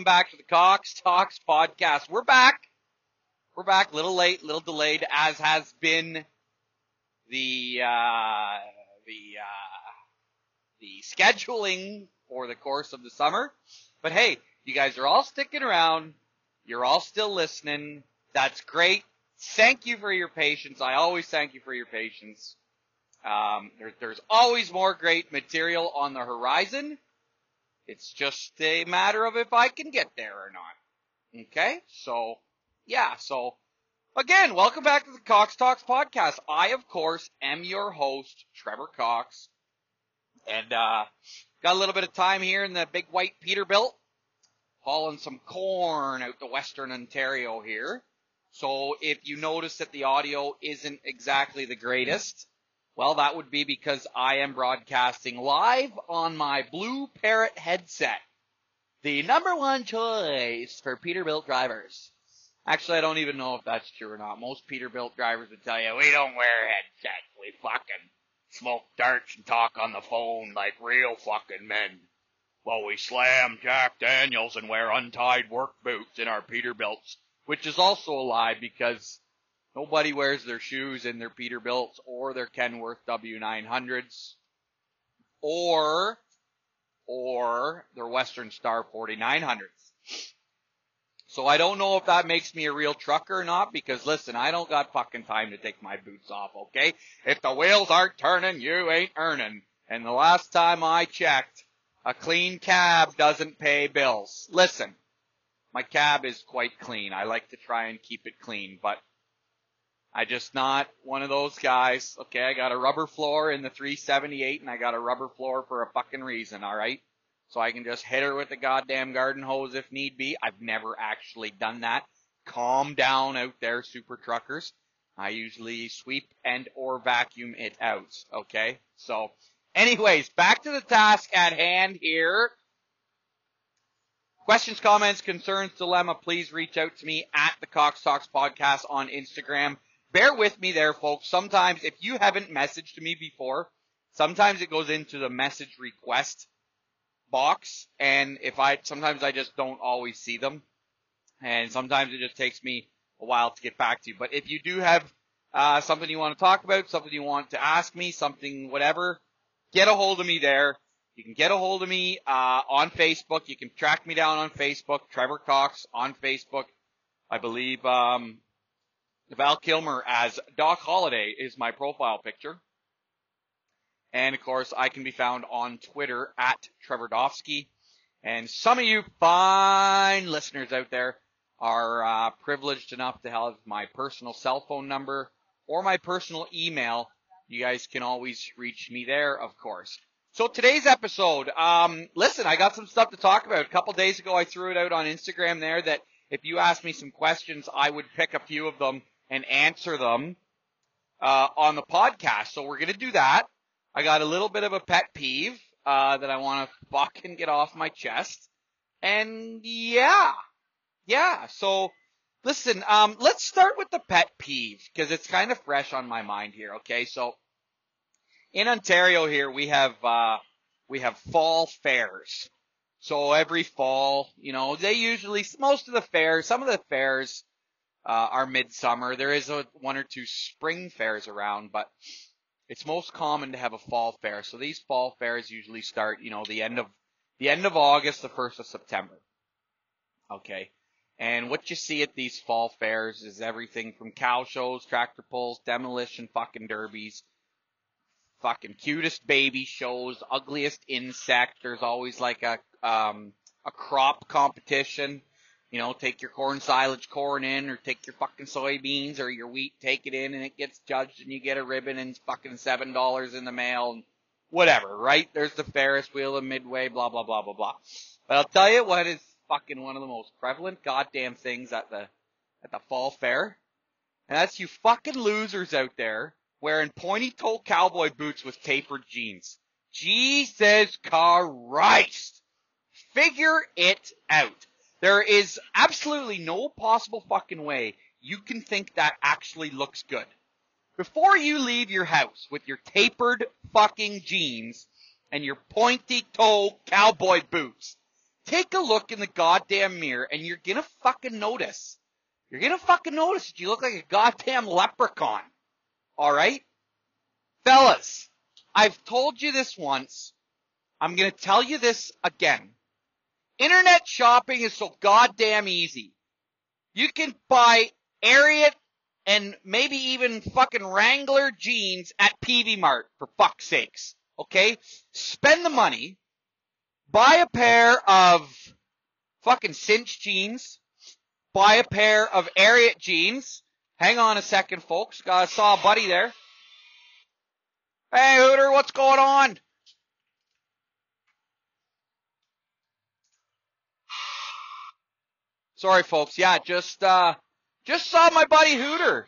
Welcome back to the Cox Talks podcast. We're back. We're back. A little late, little delayed, as has been the uh, the uh, the scheduling for the course of the summer. But hey, you guys are all sticking around. You're all still listening. That's great. Thank you for your patience. I always thank you for your patience. Um, there, there's always more great material on the horizon. It's just a matter of if I can get there or not. Okay? So, yeah, so, again, welcome back to the Cox Talks podcast. I, of course, am your host, Trevor Cox. And, uh, got a little bit of time here in the big white Peterbilt, hauling some corn out to Western Ontario here. So if you notice that the audio isn't exactly the greatest, well, that would be because I am broadcasting live on my Blue Parrot headset. The number one choice for Peterbilt drivers. Actually, I don't even know if that's true or not. Most Peterbilt drivers would tell you, we don't wear headsets. We fucking smoke darts and talk on the phone like real fucking men. Well, we slam Jack Daniels and wear untied work boots in our Peterbilts, which is also a lie because nobody wears their shoes in their Peterbilts or their Kenworth W900s or or their Western Star 4900s. So I don't know if that makes me a real trucker or not because listen, I don't got fucking time to take my boots off, okay? If the wheels aren't turning, you ain't earning. And the last time I checked, a clean cab doesn't pay bills. Listen, my cab is quite clean. I like to try and keep it clean, but I just not one of those guys. Okay, I got a rubber floor in the 378 and I got a rubber floor for a fucking reason, alright? So I can just hit her with the goddamn garden hose if need be. I've never actually done that. Calm down out there, super truckers. I usually sweep and or vacuum it out, okay? So, anyways, back to the task at hand here. Questions, comments, concerns, dilemma, please reach out to me at the Cox Talks podcast on Instagram bear with me there, folks. Sometimes if you haven't messaged me before, sometimes it goes into the message request box, and if I sometimes I just don't always see them, and sometimes it just takes me a while to get back to you. But if you do have uh, something you want to talk about, something you want to ask me, something whatever, get a hold of me there. You can get a hold of me uh, on Facebook. You can track me down on Facebook, Trevor Cox on Facebook. I believe um, Val Kilmer as Doc Holliday is my profile picture. And of course, I can be found on Twitter at Trevor Dofsky. And some of you fine listeners out there are uh, privileged enough to have my personal cell phone number or my personal email. You guys can always reach me there, of course. So today's episode, um, listen, I got some stuff to talk about. A couple days ago, I threw it out on Instagram there that if you asked me some questions, I would pick a few of them and answer them uh, on the podcast. So we're gonna do that. I got a little bit of a pet peeve uh, that I want to fucking get off my chest, and yeah, yeah. So listen, um, let's start with the pet peeve because it's kind of fresh on my mind here. Okay, so in Ontario here we have uh, we have fall fairs. So every fall, you know, they usually most of the fairs, some of the fairs uh, our midsummer. There is a, one or two spring fairs around, but it's most common to have a fall fair. So these fall fairs usually start, you know, the end of the end of August, the first of September. Okay. And what you see at these fall fairs is everything from cow shows, tractor pulls, demolition fucking derbies, fucking cutest baby shows, ugliest insect. There's always like a um a crop competition you know, take your corn silage corn in or take your fucking soybeans or your wheat, take it in and it gets judged and you get a ribbon and it's fucking seven dollars in the mail and whatever, right? There's the Ferris wheel of Midway, blah, blah, blah, blah, blah. But I'll tell you what is fucking one of the most prevalent goddamn things at the, at the fall fair. And that's you fucking losers out there wearing pointy toe cowboy boots with tapered jeans. Jesus Christ! Figure it out. There is absolutely no possible fucking way you can think that actually looks good. Before you leave your house with your tapered fucking jeans and your pointy toe cowboy boots, take a look in the goddamn mirror and you're gonna fucking notice. You're gonna fucking notice that you look like a goddamn leprechaun. Alright? Fellas, I've told you this once. I'm gonna tell you this again. Internet shopping is so goddamn easy. You can buy Ariat and maybe even fucking Wrangler jeans at Peavey Mart, for fuck's sakes. Okay? Spend the money, buy a pair of fucking cinch jeans, buy a pair of Ariat jeans. Hang on a second, folks. I saw a buddy there. Hey, Hooter, what's going on? Sorry, folks. Yeah, just uh, just saw my buddy Hooter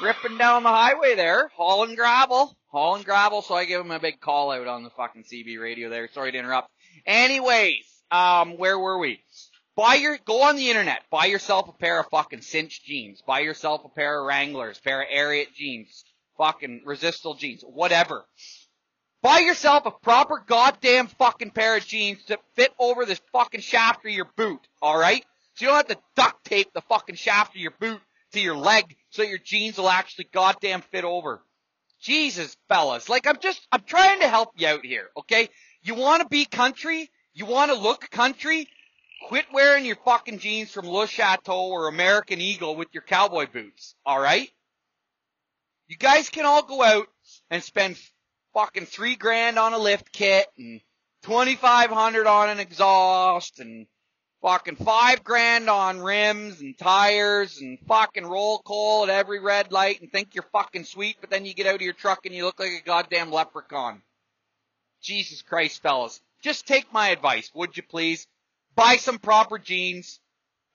ripping down the highway there, hauling gravel, hauling gravel. So I give him a big call out on the fucking CB radio there. Sorry to interrupt. Anyways, um, where were we? Buy your, go on the internet, buy yourself a pair of fucking cinch jeans, buy yourself a pair of Wranglers, pair of Ariat jeans, fucking resistal jeans, whatever. Buy yourself a proper goddamn fucking pair of jeans to fit over this fucking shaft of your boot, alright? So you don't have to duct tape the fucking shaft of your boot to your leg so your jeans will actually goddamn fit over. Jesus, fellas. Like, I'm just, I'm trying to help you out here, okay? You want to be country? You want to look country? Quit wearing your fucking jeans from Le Chateau or American Eagle with your cowboy boots, alright? You guys can all go out and spend fucking three grand on a lift kit and 2500 on an exhaust and fucking five grand on rims and tires and fucking roll call at every red light and think you're fucking sweet, but then you get out of your truck and you look like a goddamn leprechaun. Jesus Christ, fellas. Just take my advice, would you please? Buy some proper jeans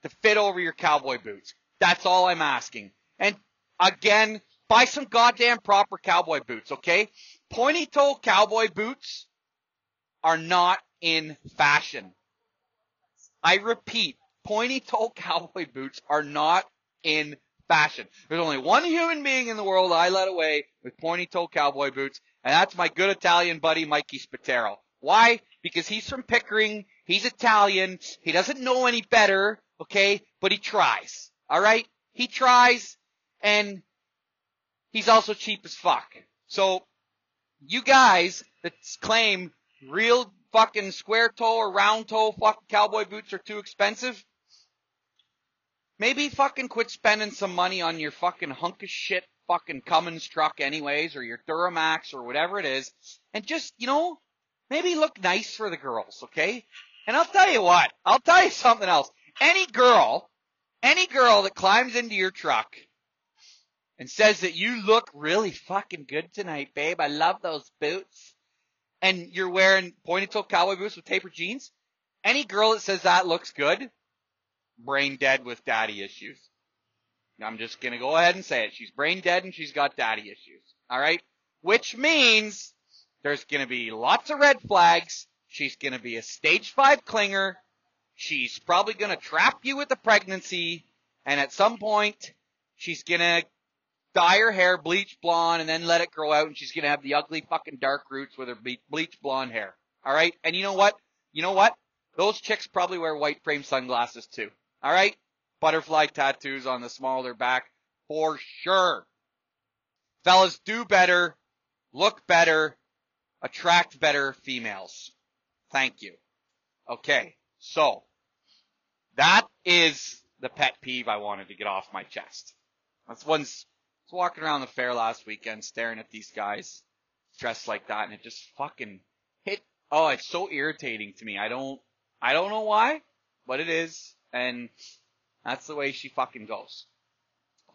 to fit over your cowboy boots. That's all I'm asking. And again, buy some goddamn proper cowboy boots, okay? Pointy toe cowboy boots are not in fashion. I repeat, pointy toe cowboy boots are not in fashion. There's only one human being in the world I let away with pointy toe cowboy boots, and that's my good Italian buddy Mikey Spatero. Why? Because he's from Pickering, he's Italian, he doesn't know any better, okay, but he tries. Alright? He tries, and he's also cheap as fuck. So, you guys that claim real fucking square toe or round toe fucking cowboy boots are too expensive, maybe fucking quit spending some money on your fucking hunk of shit fucking Cummins truck anyways, or your Duramax or whatever it is, and just, you know, maybe look nice for the girls, okay? And I'll tell you what, I'll tell you something else. Any girl, any girl that climbs into your truck and says that you look really fucking good tonight, babe, I love those boots and you're wearing pointed toe cowboy boots with tapered jeans, any girl that says that looks good, brain dead with daddy issues. I'm just gonna go ahead and say it. She's brain dead and she's got daddy issues. Alright? Which means there's gonna be lots of red flags. She's gonna be a stage five clinger. She's probably gonna trap you with a pregnancy. And at some point, she's gonna dye her hair bleach blonde and then let it grow out and she's gonna have the ugly fucking dark roots with her bleach blonde hair. Alright? And you know what? You know what? Those chicks probably wear white frame sunglasses too. Alright? Butterfly tattoos on the small of their back. For sure. Fellas, do better. Look better. Attract better females. Thank you. Okay. So. That is the pet peeve I wanted to get off my chest. That's one's walking around the fair last weekend staring at these guys dressed like that and it just fucking hit oh it's so irritating to me. I don't i don't know why but it is and that's the way she fucking goes.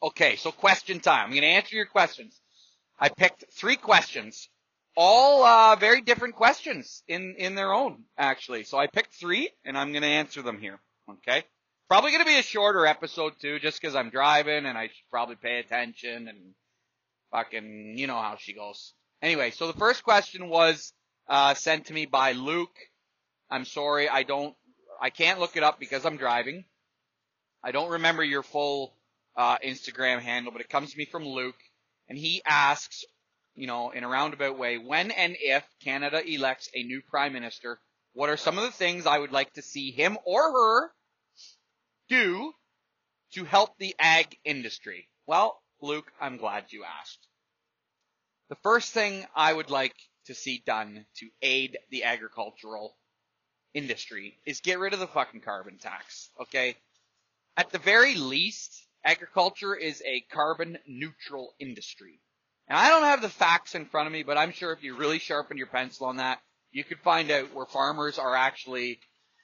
Okay so question time. I'm going to answer your questions. I picked three questions. All uh, very different questions in in their own actually. So i picked three and i'm going to answer them here okay Probably going to be a shorter episode too, just because I'm driving and I should probably pay attention and fucking, you know how she goes. Anyway, so the first question was uh, sent to me by Luke. I'm sorry, I don't, I can't look it up because I'm driving. I don't remember your full uh, Instagram handle, but it comes to me from Luke, and he asks, you know, in a roundabout way, when and if Canada elects a new prime minister, what are some of the things I would like to see him or her do to help the ag industry? Well, Luke, I'm glad you asked. The first thing I would like to see done to aid the agricultural industry is get rid of the fucking carbon tax, okay? At the very least, agriculture is a carbon neutral industry. And I don't have the facts in front of me, but I'm sure if you really sharpen your pencil on that, you could find out where farmers are actually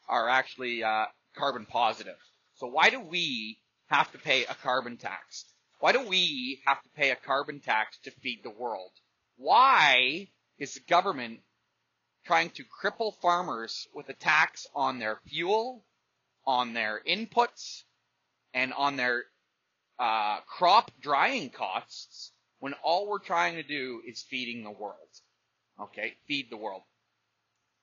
are actually uh, carbon positive. So why do we have to pay a carbon tax? Why do we have to pay a carbon tax to feed the world? Why is the government trying to cripple farmers with a tax on their fuel, on their inputs, and on their uh, crop drying costs when all we're trying to do is feeding the world. Okay, feed the world.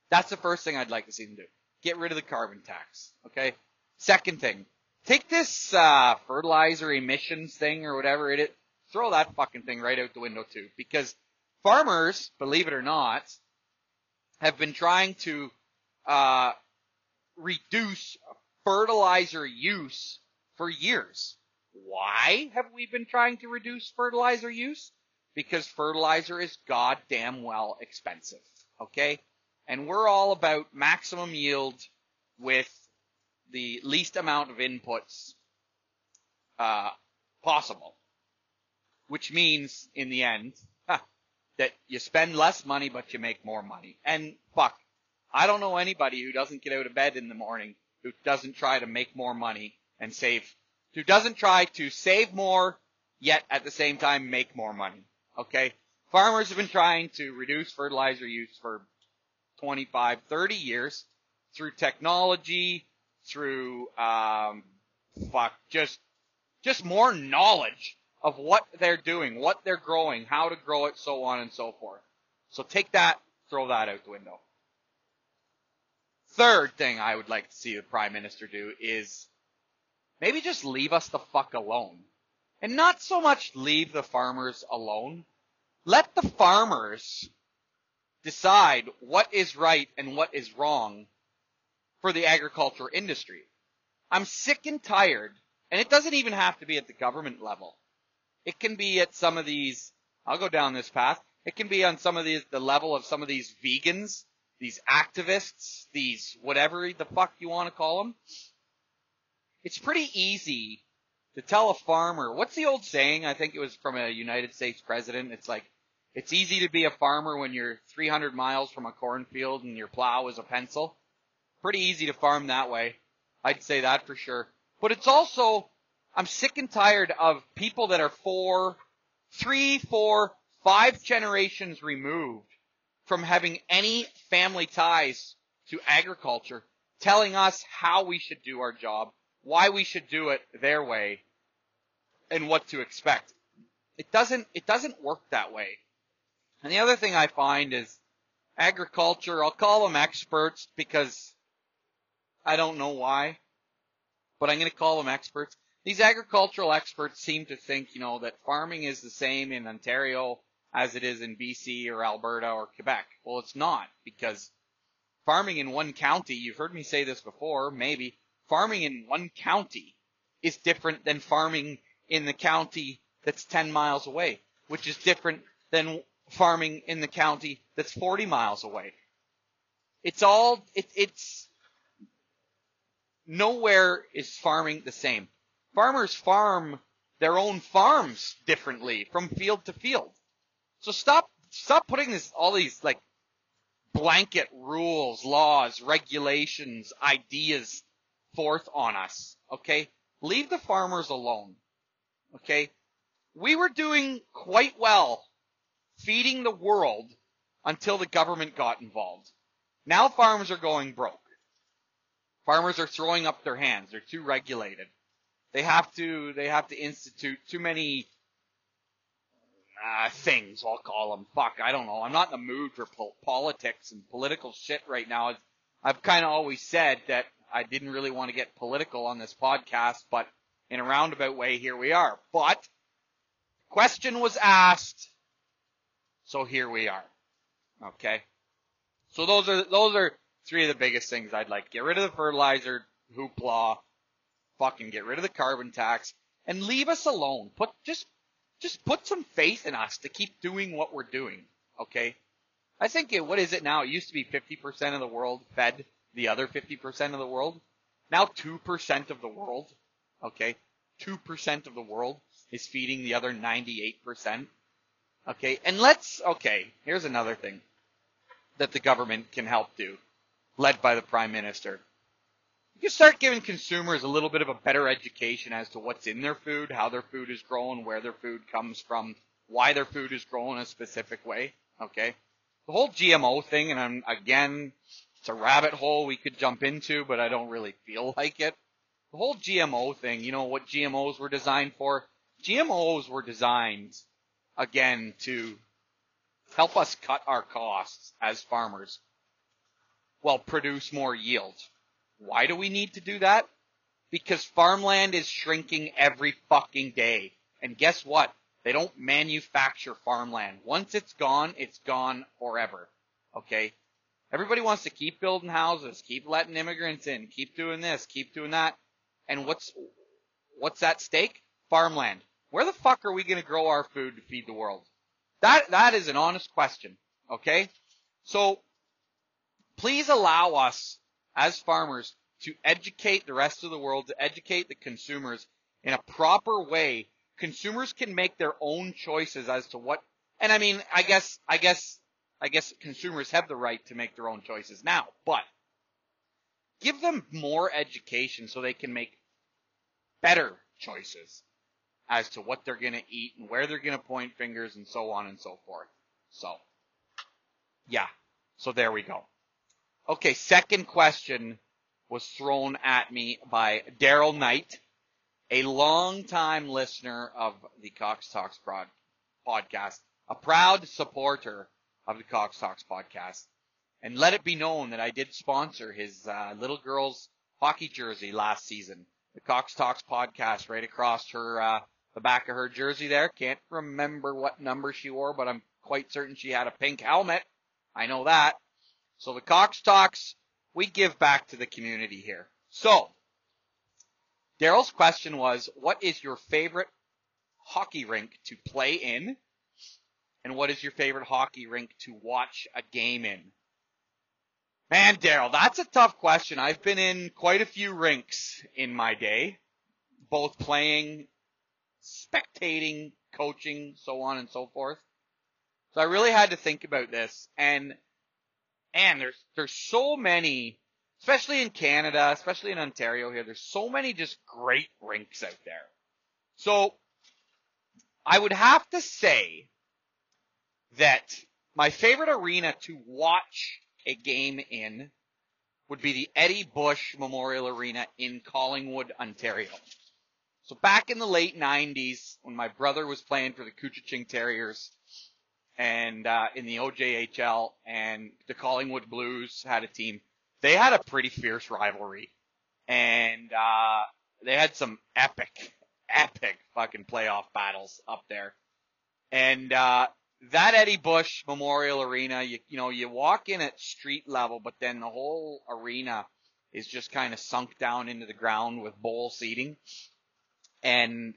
That's the first thing I'd like to see them do. Get rid of the carbon tax. Okay. Second thing, take this uh, fertilizer emissions thing or whatever it is, throw that fucking thing right out the window too, because farmers, believe it or not, have been trying to uh, reduce fertilizer use for years. Why have we been trying to reduce fertilizer use? Because fertilizer is goddamn well expensive. Okay? And we're all about maximum yield with the least amount of inputs uh, possible. Which means, in the end, that you spend less money but you make more money. And fuck, I don't know anybody who doesn't get out of bed in the morning who doesn't try to make more money and save who doesn't try to save more, yet at the same time make more money. Okay? Farmers have been trying to reduce fertilizer use for 25, 30 years through technology, through, um, fuck, just, just more knowledge of what they're doing, what they're growing, how to grow it, so on and so forth. So take that, throw that out the window. Third thing I would like to see the Prime Minister do is maybe just leave us the fuck alone. And not so much leave the farmers alone. Let the farmers decide what is right and what is wrong for the agriculture industry. I'm sick and tired, and it doesn't even have to be at the government level. It can be at some of these, I'll go down this path. It can be on some of these, the level of some of these vegans, these activists, these whatever the fuck you want to call them it's pretty easy to tell a farmer, what's the old saying? I think it was from a United States president. It's like, it's easy to be a farmer when you're 300 miles from a cornfield and your plow is a pencil. Pretty easy to farm that way. I'd say that for sure. But it's also, I'm sick and tired of people that are four, three, four, five generations removed from having any family ties to agriculture telling us how we should do our job why we should do it their way and what to expect. It doesn't, it doesn't work that way. And the other thing I find is agriculture, I'll call them experts because I don't know why, but I'm going to call them experts. These agricultural experts seem to think, you know, that farming is the same in Ontario as it is in BC or Alberta or Quebec. Well, it's not because farming in one county, you've heard me say this before, maybe, farming in one county is different than farming in the county that's 10 miles away, which is different than farming in the county that's 40 miles away. It's all, it, it's, nowhere is farming the same. Farmers farm their own farms differently from field to field. So stop, stop putting this, all these like blanket rules, laws, regulations, ideas forth on us. Okay? Leave the farmers alone. Okay? We were doing quite well feeding the world until the government got involved. Now farms are going broke. Farmers are throwing up their hands. They're too regulated. They have to, they have to institute too many uh, things, I'll call them. Fuck, I don't know. I'm not in the mood for po- politics and political shit right now. I've kind of always said that I didn't really want to get political on this podcast, but in a roundabout way, here we are. But question was asked, so here we are. Okay. So those are those are Three of the biggest things I'd like. Get rid of the fertilizer hoopla. Fucking get rid of the carbon tax and leave us alone. Put just just put some faith in us to keep doing what we're doing. Okay? I think it, what is it now? It used to be 50% of the world fed the other 50% of the world. Now 2% of the world, okay? 2% of the world is feeding the other 98%. Okay? And let's, okay, here's another thing that the government can help do, led by the Prime Minister. You start giving consumers a little bit of a better education as to what's in their food, how their food is grown, where their food comes from, why their food is grown in a specific way. Okay? The whole GMO thing, and I'm, again, it's a rabbit hole we could jump into, but I don't really feel like it. The whole GMO thing, you know what GMOs were designed for? GMOs were designed, again, to help us cut our costs as farmers while produce more yield. Why do we need to do that? Because farmland is shrinking every fucking day. And guess what? They don't manufacture farmland. Once it's gone, it's gone forever. Okay? Everybody wants to keep building houses, keep letting immigrants in, keep doing this, keep doing that. And what's what's at stake? Farmland. Where the fuck are we going to grow our food to feed the world? That that is an honest question, okay? So please allow us as farmers to educate the rest of the world, to educate the consumers in a proper way. Consumers can make their own choices as to what and I mean, I guess I guess I guess consumers have the right to make their own choices now, but give them more education so they can make better choices as to what they're going to eat and where they're going to point fingers and so on and so forth. So, yeah. So there we go. Okay, second question was thrown at me by Daryl Knight, a longtime listener of the Cox Talks podcast, a proud supporter of the Cox Talks podcast. And let it be known that I did sponsor his uh, little girl's hockey jersey last season. The Cox Talks podcast right across her uh, the back of her jersey there. Can't remember what number she wore, but I'm quite certain she had a pink helmet. I know that. So the Cox Talks, we give back to the community here. So, Daryl's question was, what is your favorite hockey rink to play in? And what is your favorite hockey rink to watch a game in? Man, Daryl, that's a tough question. I've been in quite a few rinks in my day, both playing spectating, coaching, so on and so forth. So I really had to think about this and and there's there's so many especially in Canada, especially in Ontario here, there's so many just great rinks out there. So I would have to say that my favorite arena to watch a game in would be the Eddie Bush Memorial Arena in Collingwood, Ontario. So back in the late 90s, when my brother was playing for the Couchiching Terriers and uh, in the OJHL, and the Collingwood Blues had a team, they had a pretty fierce rivalry, and uh, they had some epic, epic fucking playoff battles up there. And uh, that Eddie Bush Memorial Arena, you, you know, you walk in at street level, but then the whole arena is just kind of sunk down into the ground with bowl seating. And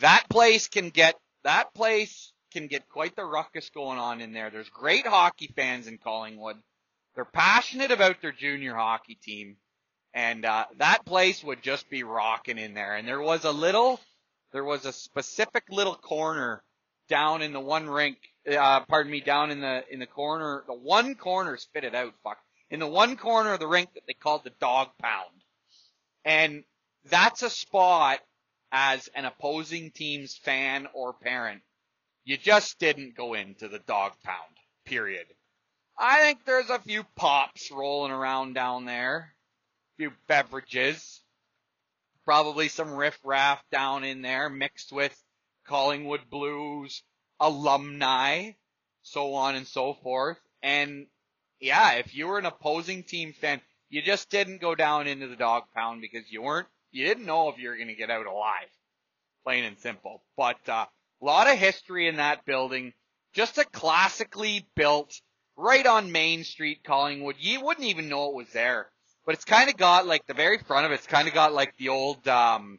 that place can get that place can get quite the ruckus going on in there. There's great hockey fans in Collingwood. They're passionate about their junior hockey team, and uh, that place would just be rocking in there. And there was a little, there was a specific little corner down in the one rink. Uh, pardon me, down in the in the corner, the one corner, spit it out, fuck, in the one corner of the rink that they called the dog pound, and that's a spot as an opposing team's fan or parent, you just didn't go into the dog pound, period. I think there's a few pops rolling around down there, a few beverages, probably some riffraff down in there mixed with Collingwood Blues alumni, so on and so forth. And yeah, if you were an opposing team fan, you just didn't go down into the dog pound because you weren't you didn't know if you were going to get out alive. Plain and simple. But uh, a lot of history in that building. Just a classically built right on Main Street, Collingwood. You wouldn't even know it was there. But it's kind of got like the very front of it's kind of got like the old, um,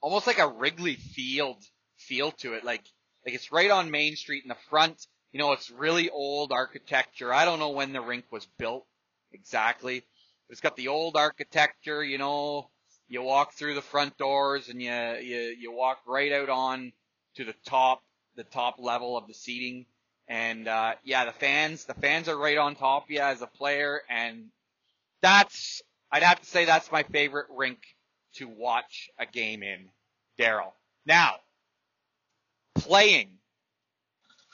almost like a Wrigley Field feel to it. Like, like it's right on Main Street in the front. You know, it's really old architecture. I don't know when the rink was built exactly. but It's got the old architecture, you know, you walk through the front doors and you, you, you walk right out on to the top, the top level of the seating. And, uh, yeah, the fans, the fans are right on top you as a player. And that's, I'd have to say that's my favorite rink to watch a game in, Daryl. Now, playing.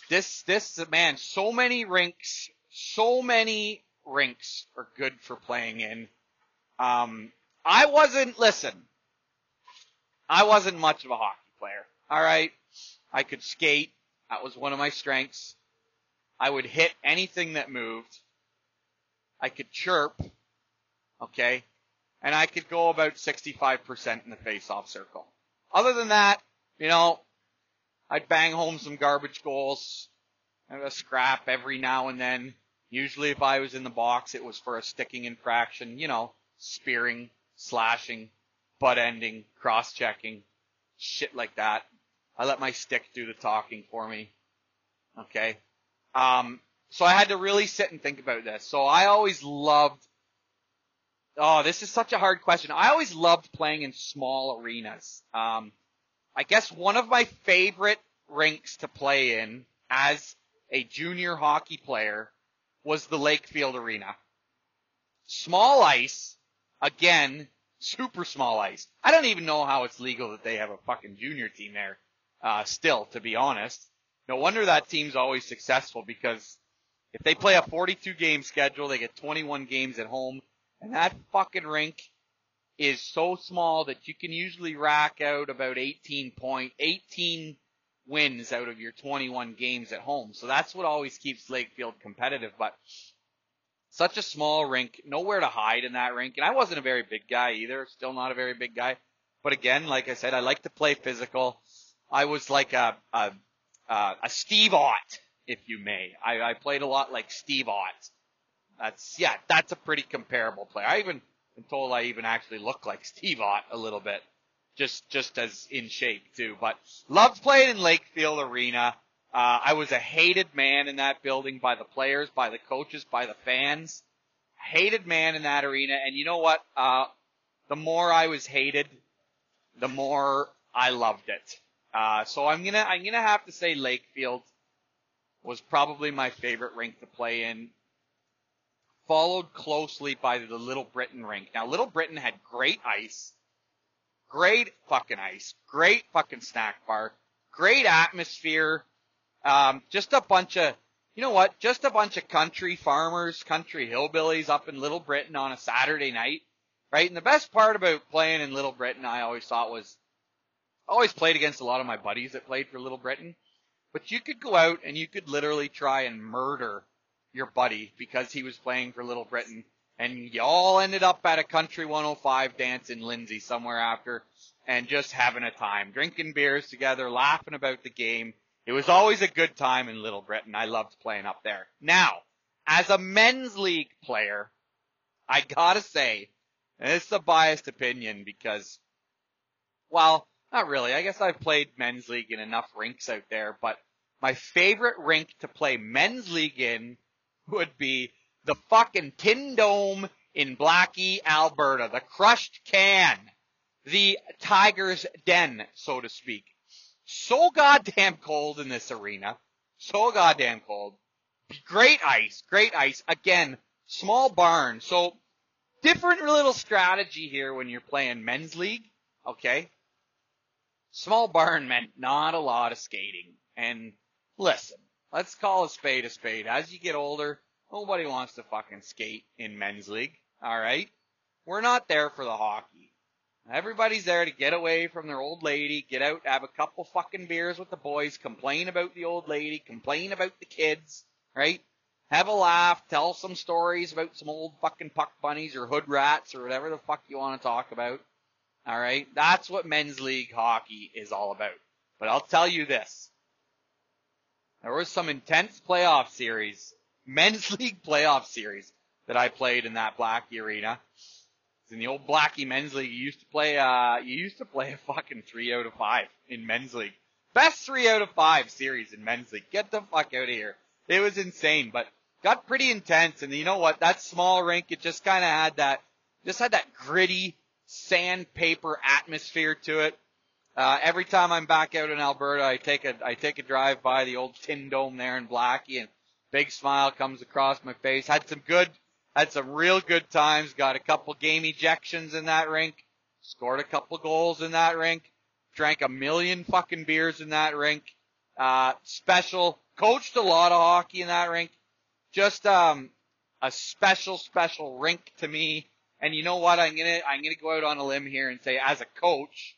This, this, man, so many rinks, so many rinks are good for playing in. Um, I wasn't, listen, I wasn't much of a hockey player. Alright. I could skate. That was one of my strengths. I would hit anything that moved. I could chirp. Okay. And I could go about 65% in the face-off circle. Other than that, you know, I'd bang home some garbage goals. Have a scrap every now and then. Usually if I was in the box, it was for a sticking infraction, you know, spearing, slashing, butt ending, cross checking, shit like that. I let my stick do the talking for me. Okay. Um, so I had to really sit and think about this. So I always loved, oh, this is such a hard question. I always loved playing in small arenas. Um, I guess one of my favorite rinks to play in as a junior hockey player was the Lakefield Arena. Small ice, again, super small ice. I don't even know how it's legal that they have a fucking junior team there, uh, still, to be honest. No wonder that team's always successful because if they play a 42 game schedule, they get 21 games at home, and that fucking rink is so small that you can usually rack out about 18 point, 18 wins out of your 21 games at home. So that's what always keeps Lakefield competitive. But such a small rink, nowhere to hide in that rink. And I wasn't a very big guy either, still not a very big guy. But again, like I said, I like to play physical. I was like a, a, a Steve Ott, if you may. I, I played a lot like Steve Ott. That's, yeah, that's a pretty comparable player. I even been told I even actually look like Steve Ott a little bit just just as in shape too. But loved playing in Lakefield Arena. Uh, I was a hated man in that building by the players, by the coaches, by the fans. Hated man in that arena, and you know what? Uh, the more I was hated, the more I loved it. Uh, so I'm gonna I'm gonna have to say Lakefield was probably my favorite rink to play in. Followed closely by the Little Britain rink. Now Little Britain had great ice Great fucking ice. Great fucking snack bar. Great atmosphere. Um, just a bunch of, you know what? Just a bunch of country farmers, country hillbillies up in Little Britain on a Saturday night, right? And the best part about playing in Little Britain, I always thought was, always played against a lot of my buddies that played for Little Britain, but you could go out and you could literally try and murder your buddy because he was playing for Little Britain and you all ended up at a country 105 dance in Lindsay somewhere after and just having a time, drinking beers together, laughing about the game. It was always a good time in Little Britain. I loved playing up there. Now, as a men's league player, I gotta say, and is a biased opinion because, well, not really. I guess I've played men's league in enough rinks out there, but my favorite rink to play men's league in would be the fucking Tin Dome in Blackie, Alberta. The crushed can. The Tiger's Den, so to speak. So goddamn cold in this arena. So goddamn cold. Great ice. Great ice. Again, small barn. So different little strategy here when you're playing men's league. Okay. Small barn meant not a lot of skating. And listen, let's call a spade a spade. As you get older, Nobody wants to fucking skate in men's league. All right. We're not there for the hockey. Everybody's there to get away from their old lady, get out, have a couple fucking beers with the boys, complain about the old lady, complain about the kids, right? Have a laugh, tell some stories about some old fucking puck bunnies or hood rats or whatever the fuck you want to talk about. All right. That's what men's league hockey is all about. But I'll tell you this. There was some intense playoff series men's league playoff series that I played in that Blackie arena. It's In the old Blackie men's league, you used to play, uh, you used to play a fucking three out of five in men's league. Best three out of five series in men's league. Get the fuck out of here. It was insane, but got pretty intense. And you know what? That small rink, it just kind of had that, just had that gritty sandpaper atmosphere to it. Uh, every time I'm back out in Alberta, I take a I take a drive by the old Tin Dome there in Blackie, and big smile comes across my face. Had some good, had some real good times. Got a couple game ejections in that rink. Scored a couple goals in that rink. Drank a million fucking beers in that rink. Uh, special. Coached a lot of hockey in that rink. Just um, a special, special rink to me. And you know what? I'm gonna I'm gonna go out on a limb here and say, as a coach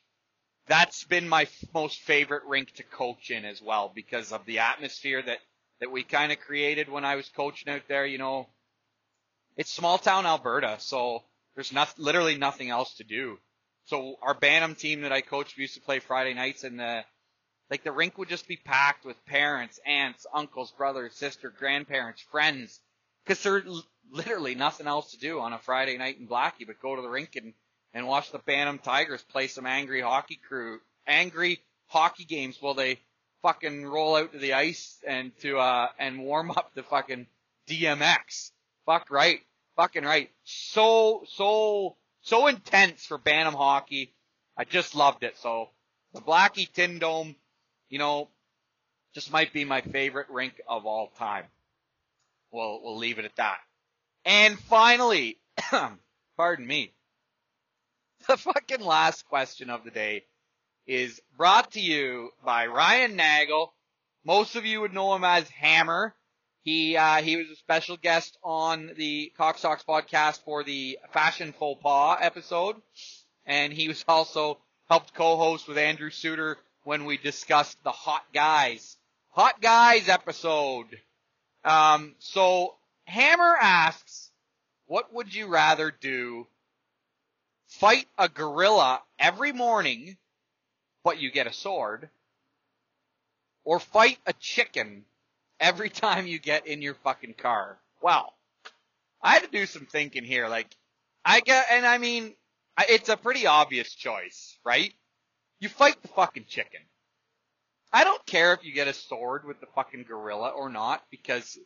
that's been my f- most favorite rink to coach in as well because of the atmosphere that that we kind of created when I was coaching out there. You know, it's small town Alberta, so there's not literally nothing else to do. So our Bantam team that I coached we used to play Friday nights, and the like the rink would just be packed with parents, aunts, uncles, brothers, sister, grandparents, friends, because there's literally nothing else to do on a Friday night in Blackie but go to the rink and and watch the Bantam Tigers play some angry hockey crew, angry hockey games while they fucking roll out to the ice and to, uh, and warm up the fucking DMX. Fuck right. Fucking right. So, so, so intense for Bantam hockey. I just loved it. So the Blackie Tin Dome, you know, just might be my favorite rink of all time. We'll, we'll leave it at that. And finally, pardon me, the fucking last question of the day is brought to you by Ryan Nagel. Most of you would know him as Hammer. He uh, he was a special guest on the Cox Talks podcast for the Fashion Faux Pas episode, and he was also helped co-host with Andrew Suter when we discussed the Hot Guys Hot Guys episode. Um, so Hammer asks, what would you rather do fight a gorilla every morning, but you get a sword, or fight a chicken every time you get in your fucking car. Well, I had to do some thinking here. Like, I get, and I mean, it's a pretty obvious choice, right? You fight the fucking chicken. I don't care if you get a sword with the fucking gorilla or not, because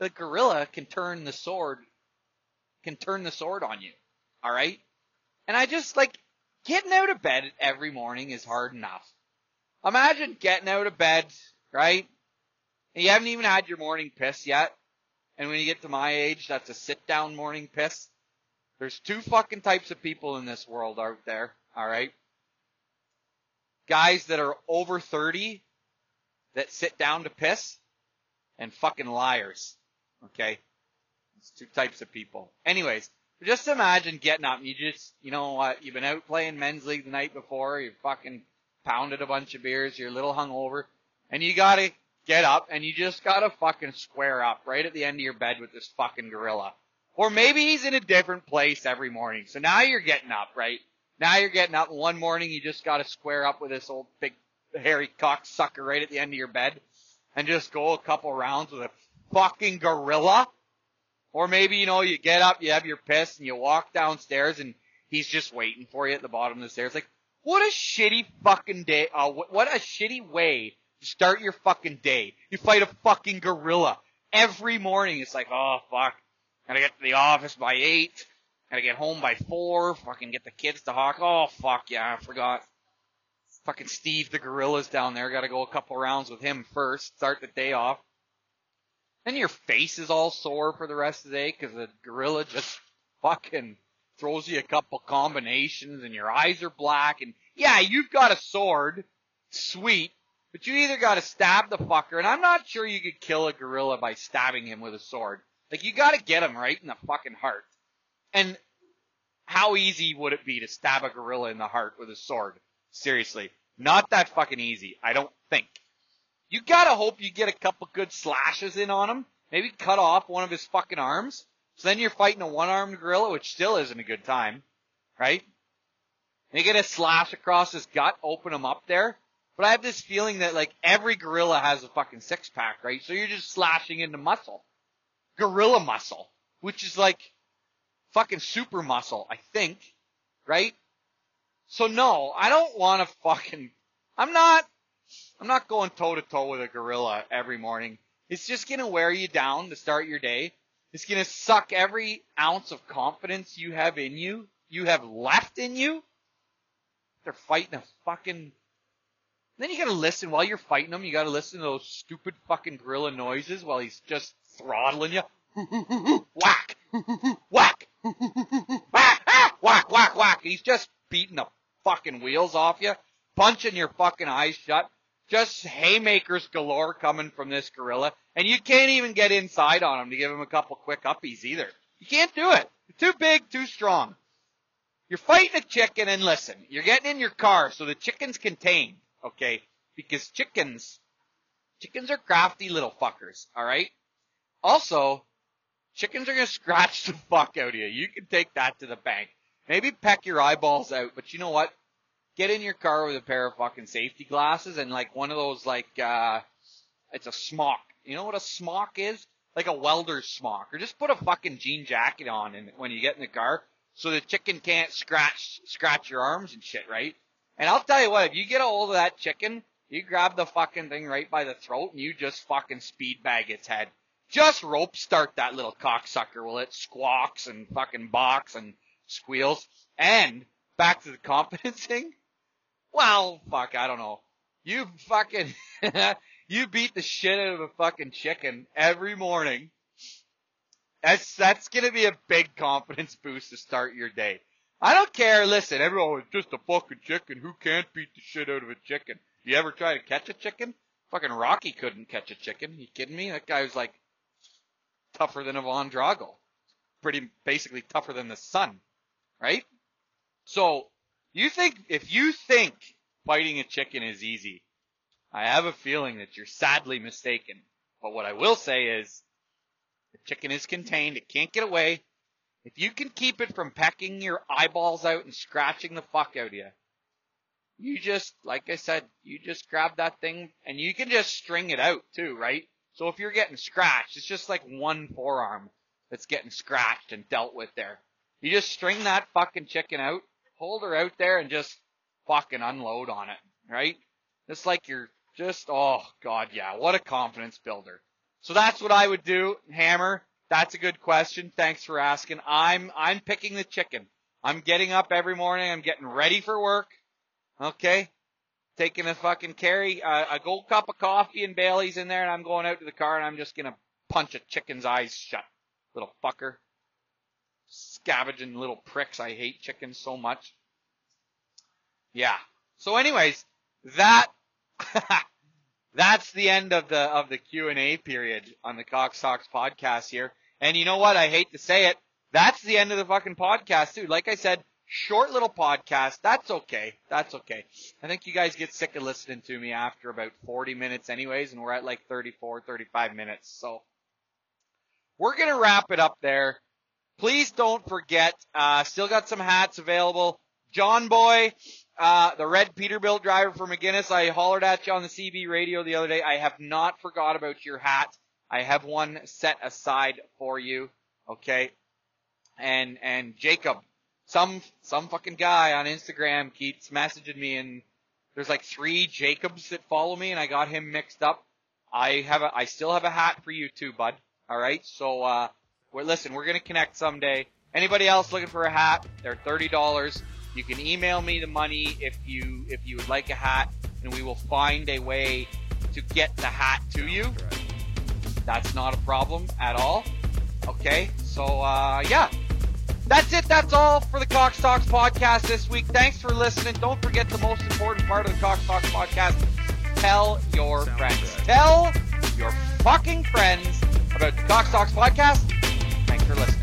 the gorilla can turn the sword, can turn the sword on you. Alright? And I just like getting out of bed every morning is hard enough. Imagine getting out of bed, right? And you haven't even had your morning piss yet. And when you get to my age, that's a sit down morning piss. There's two fucking types of people in this world out there, alright? Guys that are over 30 that sit down to piss and fucking liars. Okay? It's two types of people. Anyways, just imagine getting up and you just, you know what, you've been out playing men's league the night before, you fucking pounded a bunch of beers, you're a little hungover, and you gotta get up and you just gotta fucking square up right at the end of your bed with this fucking gorilla. Or maybe he's in a different place every morning. So now you're getting up, right? Now you're getting up one morning you just gotta square up with this old big hairy cocksucker right at the end of your bed and just go a couple rounds with a fucking gorilla. Or maybe, you know, you get up, you have your piss, and you walk downstairs, and he's just waiting for you at the bottom of the stairs. Like, what a shitty fucking day, uh, what a shitty way to start your fucking day. You fight a fucking gorilla. Every morning, it's like, oh fuck, gotta get to the office by eight, gotta get home by four, fucking get the kids to hawk, oh fuck, yeah, I forgot. Fucking Steve the gorilla's down there, gotta go a couple rounds with him first, start the day off. Then your face is all sore for the rest of the day because the gorilla just fucking throws you a couple combinations and your eyes are black and yeah, you've got a sword, sweet, but you either gotta stab the fucker and I'm not sure you could kill a gorilla by stabbing him with a sword. Like you gotta get him right in the fucking heart. And how easy would it be to stab a gorilla in the heart with a sword? Seriously. Not that fucking easy, I don't think. You gotta hope you get a couple good slashes in on him. Maybe cut off one of his fucking arms. So then you're fighting a one-armed gorilla, which still isn't a good time, right? You get a slash across his gut, open him up there. But I have this feeling that like every gorilla has a fucking six pack, right? So you're just slashing into muscle. gorilla muscle, which is like fucking super muscle, I think, right? So no, I don't want to fucking, I'm not, I'm not going toe to toe with a gorilla every morning. It's just gonna wear you down to start your day. It's gonna suck every ounce of confidence you have in you, you have left in you. They're fighting a fucking then you gotta listen while you're fighting him. You gotta listen to those stupid fucking gorilla noises while he's just throttling you. whack, whack, whack, ah, ah, whack, whack, whack. He's just beating the fucking wheels off you, punching your fucking eyes shut. Just haymakers galore coming from this gorilla, and you can't even get inside on him to give him a couple quick uppies either. You can't do it. You're too big, too strong. You're fighting a chicken, and listen, you're getting in your car, so the chicken's contained, okay? Because chickens, chickens are crafty little fuckers, alright? Also, chickens are gonna scratch the fuck out of you. You can take that to the bank. Maybe peck your eyeballs out, but you know what? Get in your car with a pair of fucking safety glasses and like one of those like uh it's a smock. You know what a smock is? Like a welder's smock. Or just put a fucking jean jacket on and when you get in the car so the chicken can't scratch scratch your arms and shit, right? And I'll tell you what, if you get a hold of that chicken, you grab the fucking thing right by the throat and you just fucking speed bag its head. Just rope start that little cocksucker while it squawks and fucking box and squeals. And back to the confidence thing. Well, fuck, I don't know. You fucking, you beat the shit out of a fucking chicken every morning. That's, that's gonna be a big confidence boost to start your day. I don't care, listen, everyone, it's just a fucking chicken. Who can't beat the shit out of a chicken? You ever try to catch a chicken? Fucking Rocky couldn't catch a chicken. You kidding me? That guy was like tougher than Ivan Drago. Pretty basically tougher than the sun right? So, you think, if you think fighting a chicken is easy, I have a feeling that you're sadly mistaken. But what I will say is, the chicken is contained, it can't get away. If you can keep it from pecking your eyeballs out and scratching the fuck out of you, you just, like I said, you just grab that thing and you can just string it out too, right? So if you're getting scratched, it's just like one forearm that's getting scratched and dealt with there. You just string that fucking chicken out, hold her out there, and just fucking unload on it, right? It's like you're just, oh god, yeah, what a confidence builder. So that's what I would do, Hammer. That's a good question. Thanks for asking. I'm, I'm picking the chicken. I'm getting up every morning. I'm getting ready for work. Okay. Taking a fucking carry, uh, a gold cup of coffee and Bailey's in there and I'm going out to the car and I'm just gonna punch a chicken's eyes shut. Little fucker scavenging little pricks. I hate chickens so much. Yeah. So anyways, that that's the end of the of the Q and A period on the Cox Talks podcast here. And you know what? I hate to say it. That's the end of the fucking podcast, too. Like I said, short little podcast. That's okay. That's okay. I think you guys get sick of listening to me after about 40 minutes anyways, and we're at like 34, 35 minutes. So we're going to wrap it up there. Please don't forget, uh, still got some hats available. John Boy, uh, the red Peterbilt driver for McGinnis, I hollered at you on the CB radio the other day. I have not forgot about your hat. I have one set aside for you. Okay. And, and Jacob, some, some fucking guy on Instagram keeps messaging me and there's like three Jacobs that follow me and I got him mixed up. I have a, I still have a hat for you too, bud. Alright. So, uh, well, listen, we're gonna connect someday. Anybody else looking for a hat? They're thirty dollars. You can email me the money if you if you would like a hat, and we will find a way to get the hat to you. That's not a problem at all. Okay, so uh, yeah, that's it. That's all for the Cox Talks podcast this week. Thanks for listening. Don't forget the most important part of the Cox Talks podcast: tell your friends. Tell your fucking friends about the Cox Talks podcast listening.